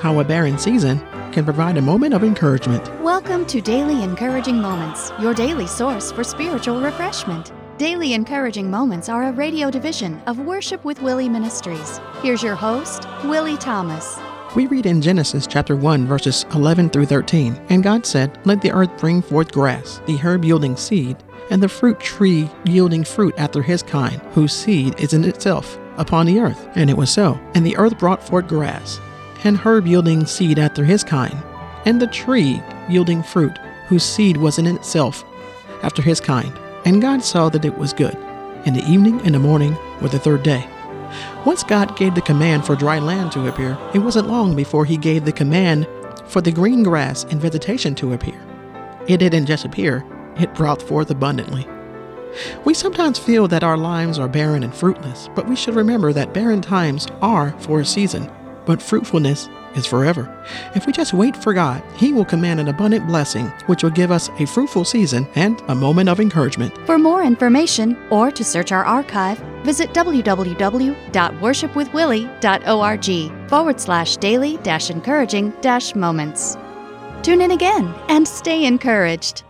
how a barren season can provide a moment of encouragement. Welcome to Daily Encouraging Moments, your daily source for spiritual refreshment. Daily Encouraging Moments are a radio division of Worship with Willie Ministries. Here's your host, Willie Thomas. We read in Genesis chapter 1, verses 11 through 13. And God said, Let the earth bring forth grass, the herb yielding seed, and the fruit tree yielding fruit after his kind, whose seed is in itself upon the earth. And it was so. And the earth brought forth grass, and herb yielding seed after his kind, and the tree yielding fruit, whose seed was in itself after his kind. And God saw that it was good. And the evening and the morning were the third day. Once God gave the command for dry land to appear, it wasn't long before He gave the command for the green grass and vegetation to appear. It didn't just appear, it brought forth abundantly. We sometimes feel that our lives are barren and fruitless, but we should remember that barren times are for a season, but fruitfulness is forever. If we just wait for God, He will command an abundant blessing, which will give us a fruitful season and a moment of encouragement. For more information or to search our archive, visit www.worshipwithwillie.org forward slash daily encouraging moments. Tune in again and stay encouraged.